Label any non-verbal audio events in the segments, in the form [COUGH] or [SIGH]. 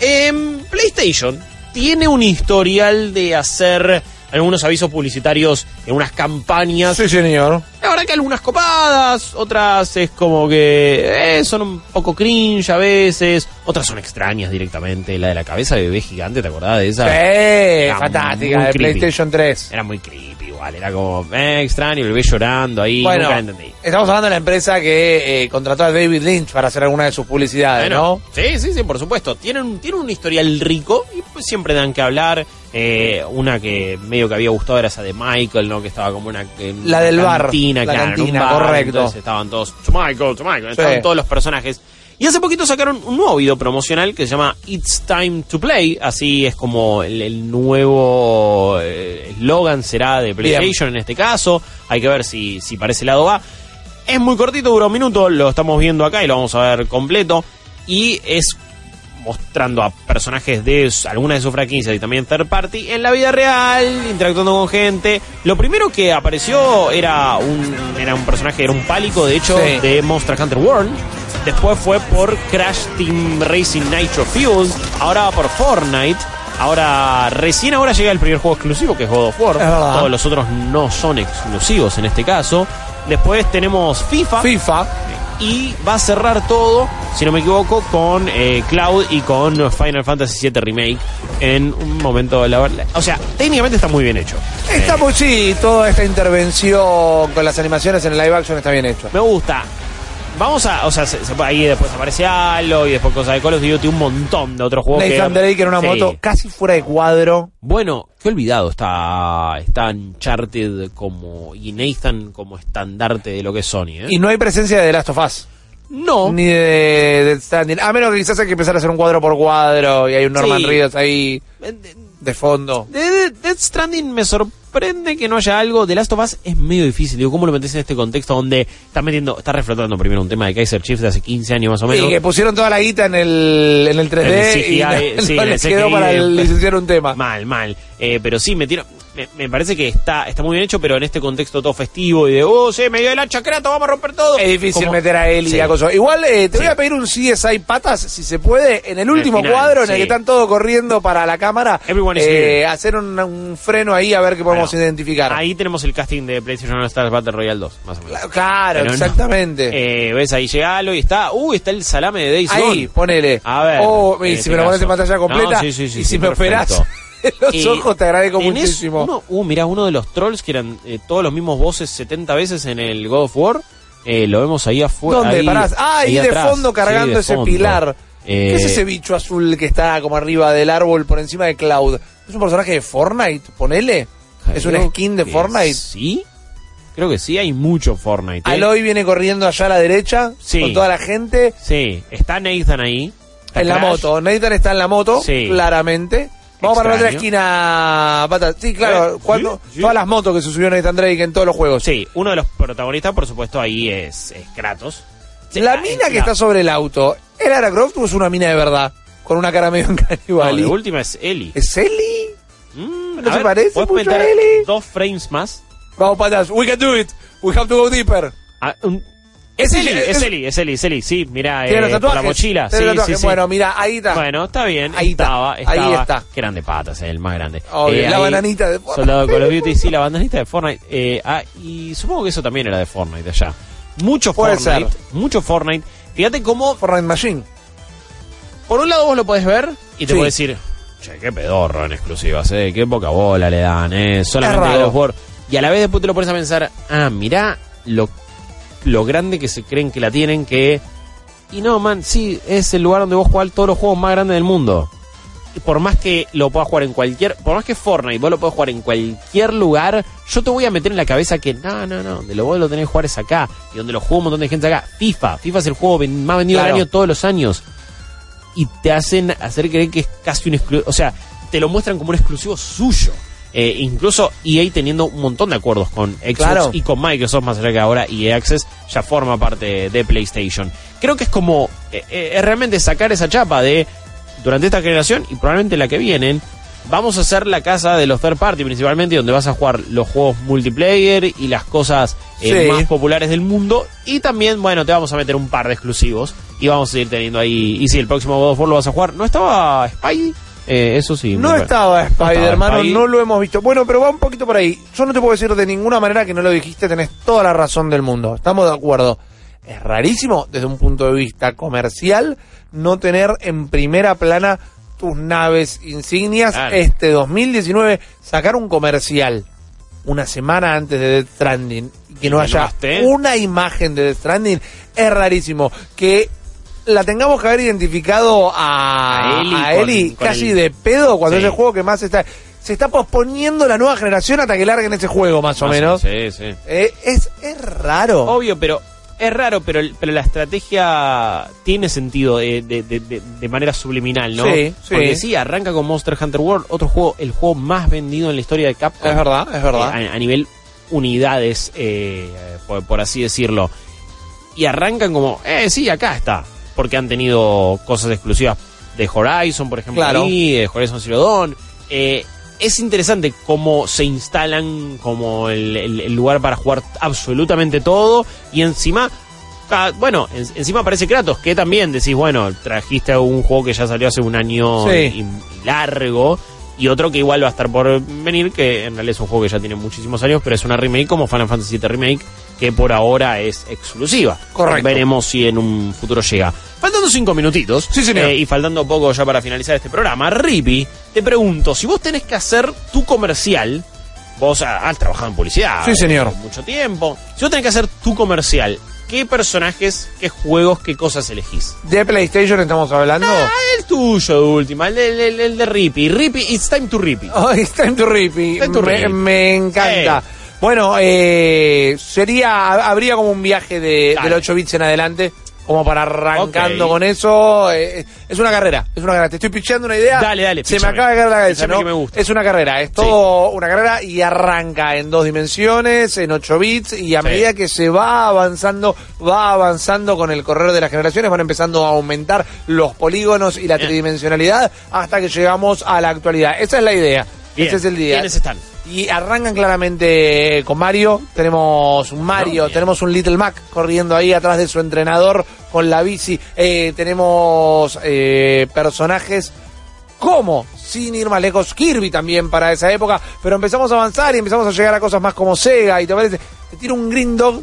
em, PlayStation tiene un historial de hacer algunos avisos publicitarios en unas campañas. Sí, señor. La verdad que algunas copadas, otras es como que eh, son un poco cringe a veces, otras son extrañas directamente. La de la cabeza de bebé gigante, ¿te acordás de esa? Sí, Era fantástica, de creepy. PlayStation 3. Era muy creepy igual, era como eh, extraño, el bebé llorando ahí, Bueno, nunca entendí. estamos hablando de la empresa que eh, contrató a David Lynch para hacer alguna de sus publicidades, Bueno, ¿no? Sí, sí, sí, por supuesto. Tienen, tienen un historial rico y pues siempre dan que hablar. Eh, una que medio que había gustado era esa de Michael, ¿no? Que estaba como una, en La una del bar, la claro, cantina, bar, correcto. estaban todos, to Michael, to Michael, estaban Sí. todos los personajes. Y hace poquito sacaron un nuevo video promocional que se llama It's Time to Play. Así es como el, el nuevo eh, eslogan será de PlayStation en este caso. Hay que ver si, si para ese lado va. Es muy cortito, dura un minuto, lo estamos viendo acá y lo vamos a ver completo. Y es mostrando a personajes de algunas de sus franquicias y también third party en la vida real, interactuando con gente. Lo primero que apareció era un, era un personaje, era un pálico, de hecho, Sí. de Monster Hunter World. Después fue por Crash Team Racing Nitro Fuel. Ahora va por Fortnite. Ahora, recién ahora llega el primer juego exclusivo, que es God of War. Todos los otros no son exclusivos en este caso. Después tenemos FIFA. FIFA. Y va a cerrar todo, si no me equivoco, con eh, Cloud y con Final Fantasy VII Remake en un momento. La, verdad- o sea, técnicamente está muy bien hecho. Está muy sí, toda esta intervención con las animaciones en el live action está bien hecho. Me gusta. Vamos a, o sea, se- se- ahí después aparece Halo y después cosas de Call of Duty, un montón de otros juegos. Nathan que, Drake en una Sí. moto casi fuera de cuadro. Bueno, qué olvidado está, está Uncharted como, y Nathan como estandarte de lo que es Sony, ¿eh? Y no hay presencia de The Last of Us. no, Ni de Death Standing. A menos que quizás hay que empezar a hacer un cuadro por cuadro y hay un Norman Sí. Reedus ahí de- de fondo. De de- Death Stranding me sorprende que no haya algo. The Last of Us es medio difícil. Digo, ¿cómo lo metes en este contexto donde está metiendo, está reflotando primero un tema de Kaiser Chiefs de hace 15 años más o menos? Y que pusieron toda la guita en el, en el 3D En el CGI, y [LAUGHS] no, sí, no en el les quedó para de- licenciar un tema. Mal, mal. Eh, pero sí, metieron, me, me parece que está, está muy bien hecho, pero en este contexto todo festivo y de, oh, sí, me dio el hacha Kratos, vamos a romper todo. Es difícil meter a él y Sí. a cosas. Igual eh, te Sí. voy a pedir un CSI patas, si se puede, en el último final, cuadro en el que están todos corriendo para la cámara. Eh, hacer un, un freno ahí a ver qué podemos Bueno, identificar. Ahí tenemos el casting de PlayStation All Stars Battle Royale 2, más o menos. Claro, Pero no. exactamente. Eh, ves ahí llega Halo y está, uy, está el salame de Days ahí, ponele. A ver, Oh, y en si me lo pones en pantalla completa. No, sí, sí, sí, y si me operás [LAUGHS] los ojos, te agradezco muchísimo. Uno, uh, mirá, uno de los trolls que eran eh, todos los mismos voces 70 veces en el God of War. eh, lo vemos ahí afuera. ¿Dónde? ahí- Parás. Ah, ahí, de atrás. fondo cargando Sí, de ese fondo. pilar. Eh, ¿Qué es ese bicho azul que está como arriba del árbol por encima de Cloud? ¿Es un personaje de Fortnite? Ponele. ¿Es creo skin de Fortnite? Sí. Creo que sí, hay mucho Fortnite. ¿eh? Aloy viene corriendo allá a la derecha Sí. con toda la gente Sí, está Nathan ahí. está en la moto. Nathan está en la moto, Sí. claramente. Vamos para la otra esquina, Pata. Sí, claro. Eh, cuando, sí, sí. Todas las motos que se subió Nathan Drake en todos los juegos. Sí, uno de los protagonistas, por supuesto, ahí es, es Kratos. Sí, la ah, mina es que está sobre el auto, ¿es Lara Croft o es una mina de verdad? Con una cara medio en No, canibali. la última es Ellie. ¿Es Ellie? Mm, ¿No a se ver, parece ¿puedes mucho a Ellie? dos frames más? Vamos, patas. We can do it. We have to go deeper. Ah, un- es Eli, es- Eli, es Eli, es Eli, sí, mira, los eh, por la mochila, sí, sí, sí. Bueno, mira, ahí está. Bueno, está bien, Ahí está, estaba, ahí estaba. está. Grande patas, eh, el más grande. Obvio, la ahí, bananita de Fortnite. Soldado Call of Duty, sí, la bananita de Fortnite. Eh, ah, y supongo que eso también era de Fortnite allá. Mucho Puede Fortnite, ser. mucho Fortnite. Fíjate cómo, Fortnite Machine. por un lado vos lo podés ver y te Sí. puedes decir, che, qué pedorro en exclusivas, eh, qué poca bola le dan, eh, solamente of War. Y a la vez después te lo pones a pensar, ah, mirá lo, lo grande que se creen que la tienen que... Y no, man, sí, es el lugar donde vos jugás todos los juegos más grandes del mundo. Y por más que lo puedas jugar en cualquier... Por más que Fortnite vos lo puedes jugar en cualquier lugar, yo te voy a meter en la cabeza que no, no, no, donde lo vos lo tenés que jugar es acá. Y donde lo juega un montón de gente acá. FIFA. FIFA es el juego ven- más vendido Claro. del año todos los años. Y te hacen hacer creer que es casi un exclusivo... O sea, te lo muestran como un exclusivo suyo. Eh, incluso EA teniendo un montón de acuerdos con Xbox Claro. y con Microsoft, más allá que ahora EA Access ya forma parte de PlayStation. Creo que es como, eh, eh, realmente sacar esa chapa de, durante esta generación y probablemente la que vienen, vamos a hacer la casa de los third party principalmente, donde vas a jugar los juegos multiplayer y las cosas eh, Sí. más populares del mundo. Y también, bueno, te vamos a meter un par de exclusivos Y vamos a seguir teniendo ahí. Y si el próximo God of War lo vas a jugar. ¿No estaba Spy? Eh, eso sí. No estaba Spider-Man, no lo hemos visto. Bueno, pero va un poquito por ahí. Yo no te puedo decir de ninguna manera que no lo dijiste, tenés toda la razón del mundo. Estamos de acuerdo. Es rarísimo, desde un punto de vista comercial, no tener en primera plana tus naves insignias. Claro. Este 2019, sacar un comercial una semana antes de Death Stranding y que no haya una imagen de Death Stranding es rarísimo. Que la tengamos que haber identificado a, A Eli a con- Eli con casi de pedo cuando Sí. es el juego que más está. Se está posponiendo la nueva generación hasta que larguen ese juego, más o Más menos. Sí, sí. Eh, es, es raro. Obvio, pero es raro, pero, pero la estrategia tiene sentido de, de- de- de- de manera subliminal, ¿no? Sí, sí. Porque sí, arranca con Monster Hunter World, otro juego, el juego más vendido en la historia de Capcom. Es verdad, es verdad. Eh, a, a nivel unidades, eh, por, por así decirlo. Y arrancan como, eh, sí, acá está. Porque han tenido cosas exclusivas de Horizon, por ejemplo, Claro. ahí, de Horizon Zero Dawn. Eh, es interesante cómo se instalan como el, el- el lugar para jugar absolutamente todo. Y encima, bueno, en- encima aparece Kratos, que también decís, bueno, trajiste un juego que ya salió hace un año Sí. y- y largo. Y otro que igual va a estar por venir, que en realidad es un juego que ya tiene muchísimos años, pero es una remake como Final Fantasy VII Remake, que por ahora es exclusiva. Correcto. Veremos si en un futuro llega. Faltando cinco minutitos, Sí, señor. eh, y faltando poco ya para finalizar este programa, Rippy, te pregunto, si vos tenés que hacer tu comercial, vos ah, has trabajado en publicidad. Sí, señor. Mucho tiempo. Si vos tenés que hacer tu comercial, ¿qué personajes, qué juegos, qué cosas elegís? De PlayStation estamos hablando. Ah, el tuyo de última, el, de- el- el de Rippy. Rippy, it's time to Rippy. [LAUGHS] Oh, it's time to Rippy. Time to me, Rippy. me encanta. Bueno, eh, sería, habría como un viaje de, Dale. del 8 bits en adelante, como para arrancando con eso. eh, es una carrera, es una carrera. Te estoy picheando una idea. Dale, dale, Se me acaba de caer la cabeza, ¿no? que me gusta. Es una carrera, es todo una carrera y arranca en dos dimensiones, en 8 bits, y a Sí. medida que se va avanzando, va avanzando con el correr de las generaciones, van empezando a aumentar los polígonos y la Bien. tridimensionalidad hasta que llegamos a la actualidad. Esa es la idea. Bien. Ese es el día. ¿Quiénes están? Y arrancan claramente con Mario. Tenemos un Mario, No, tenemos un Little Mac corriendo ahí atrás de su entrenador con la bici. Eh, tenemos eh, personajes como, sin ir más lejos, Kirby también para esa época. Pero empezamos a avanzar y empezamos a llegar a cosas más como Sega. Y te parece, te tiro un Green Dog.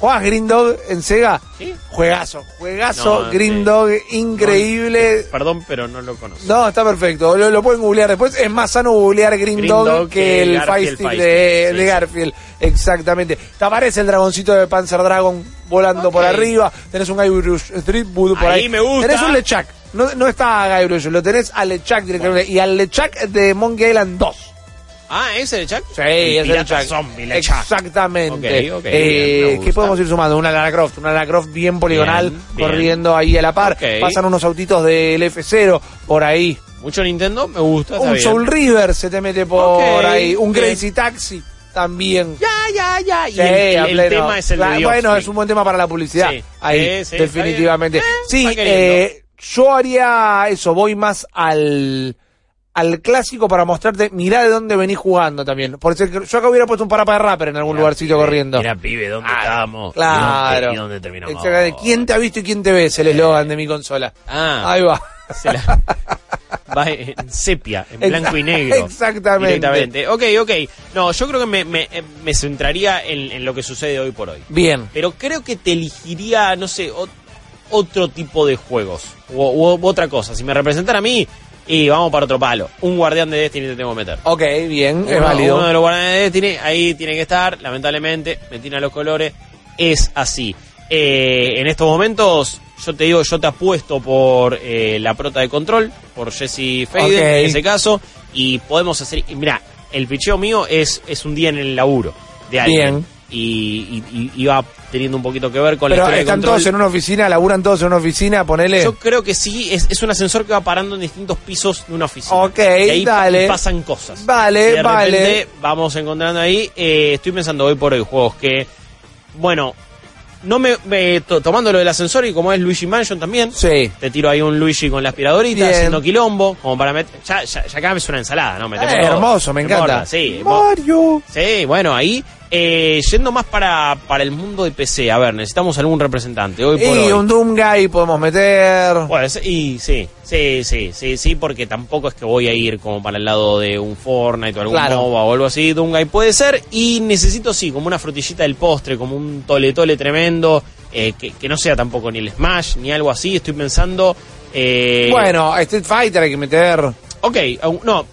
¿Jugás Green Dog en Sega? Sí. Juegazo, juegazo, No, Green sí. Dog, increíble. Perdón, pero no lo conozco. No, está perfecto. Lo, lo pueden googlear después. Es más sano googlear Green, Green Dog, Dog que, el Fight de, sí, de. Garfield. Exactamente. Te aparece el dragoncito de Panzer Dragon volando por arriba. Tenés un Guybrush Threepwood por Ahí ahí. me gusta. Tenés un Lechak. No, no está Guybrush, lo tenés a Lechak directamente. Y al Lechak de Monkey Island 2. Ah, ¿ese de Chuck? Sí, el es el Lechak. zombie, Lechak. Exactamente. Eh, bien, ¿Qué podemos ir sumando? Una Lara Croft. Una Lara Croft bien poligonal, Bien, bien. corriendo ahí a la par. Pasan unos autitos del F0 por ahí. Mucho Nintendo, me gusta. Un. Soul River se te mete por ahí. Un. Crazy Taxi también. Ya, ya, ya. Y Sí, el, el- el tema es el de The Bueno, es un buen tema para la publicidad. Sí. Ahí, definitivamente. Eh, sí, eh, yo haría eso. Voy más al al clásico para mostrarte, mirá de dónde venís jugando también. Por eso yo acá hubiera puesto un parapa de rapper en algún lugarcito pibe, corriendo. Mira, pibe, ¿dónde Ah, estamos? Claro. ¿Y dónde, terminamos? Exactamente. ¿Quién te ha visto y quién te ve? Es el eslogan de mi consola. Ah, Ahí va. se la- va en sepia, en blanco y negro. Exactamente. Directamente. Ok, ok. No, yo creo que me, me, eh, me centraría en, en lo que sucede hoy por hoy. Bien. Pero creo que te elegiría, no sé, ot- otro tipo de juegos. O, u otra cosa. Si me representara a mí, y vamos para otro palo. Un guardián de Destiny te tengo que meter. Ok, bien, es válido. Uno de los guardianes de Destiny, ahí tiene que estar, lamentablemente, me tiran los colores, es así. Eh, en estos momentos, yo te digo, yo te apuesto por eh, la prota de control, por Jesse Faden, en ese caso, y podemos hacer, mira, el picheo mío es, es un día en el laburo de alguien. Bien. Y, y- y- va teniendo un poquito que ver con la Pero historia de están control. todos en una oficina, laburan todos en una oficina, ponele. Yo creo que sí, es, es un ascensor que va parando en distintos pisos de una oficina. Ok, y ahí dale. pasan cosas. Vale, Y de vale. repente vamos encontrando ahí. eh, estoy pensando hoy por hoy juegos que, bueno, no me, me- to- tomando lo del ascensor y como es Luigi Mansion también. Sí. Te tiro ahí un Luigi con la aspiradorita, Bien. haciendo quilombo, como para meter. Ya, ya, ya acá es una ensalada, ¿no? Metemos Eh, hermoso, me encanta. sí. Mario. Sí, bueno, ahí. Eh, yendo más para, para el mundo de PC, a ver, necesitamos algún representante. Hoy por y hoy. un Doomguy podemos meter. Y sí, sí, sí, sí, sí, porque tampoco es que voy a ir como para el lado de un Fortnite o algún Claro. MOBA o algo así. Doomguy puede ser. Y necesito, sí, como una frutillita del postre, como un tole tole tremendo. eh, que, que no sea tampoco ni el Smash ni algo así. Estoy pensando. Eh, Bueno, Street Fighter hay que meter. Ok, no,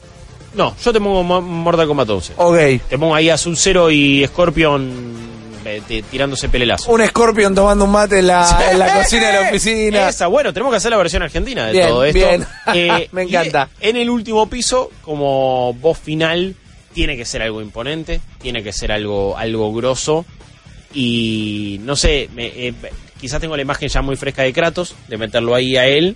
no, yo te pongo Mo- Mortal Kombat 11. Ok. Te pongo ahí a Sub-Zero y Scorpion eh, tirándose pelelazo. Un Scorpion tomando un mate en la, en la cocina de la oficina. Esa, bueno, tenemos que hacer la versión argentina de Bien, todo esto. Eh, [LAUGHS] bien. Me y encanta. En el último piso, como voz final, tiene que ser algo imponente, tiene que ser algo, algo grosso. Y no sé, me- eh, quizás tengo la imagen ya muy fresca de Kratos, de meterlo ahí a él.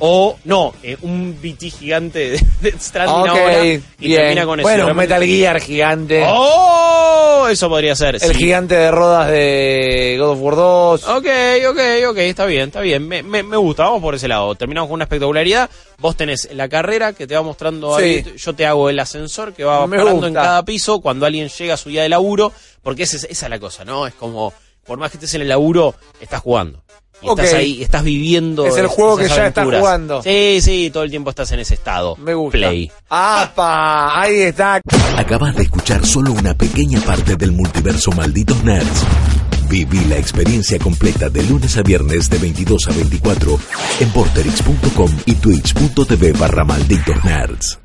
O, no, eh, un BT gigante de, de Stranding ahora. Y bien. termina con eso. bueno, un Metal Gear gigante. ¡Oh! Eso podría ser. el sí. gigante de rodas de God of War 2. Ok, ok, ok, está bien, está bien. Me, me, me gusta, vamos por ese lado. Terminamos con una espectacularidad. Vos tenés la carrera que te va mostrando Sí. ahí. Yo te hago el ascensor que va Me parando en cada piso cuando alguien llega a su día de laburo. Porque esa es, esa es la cosa, ¿no? Es como, por más que estés en el laburo, estás jugando. Y estás ahí, estás viviendo. Es el juego que ya estás jugando. Sí, sí, todo el tiempo estás en ese estado. Me gusta. Play. ¡Apa! Ahí está. Acabas de escuchar solo una pequeña parte del multiverso Malditos Nerds. Viví la experiencia completa de lunes a viernes de 22 a 24 en porterix.com y twitch.tv barra Malditos Nerds.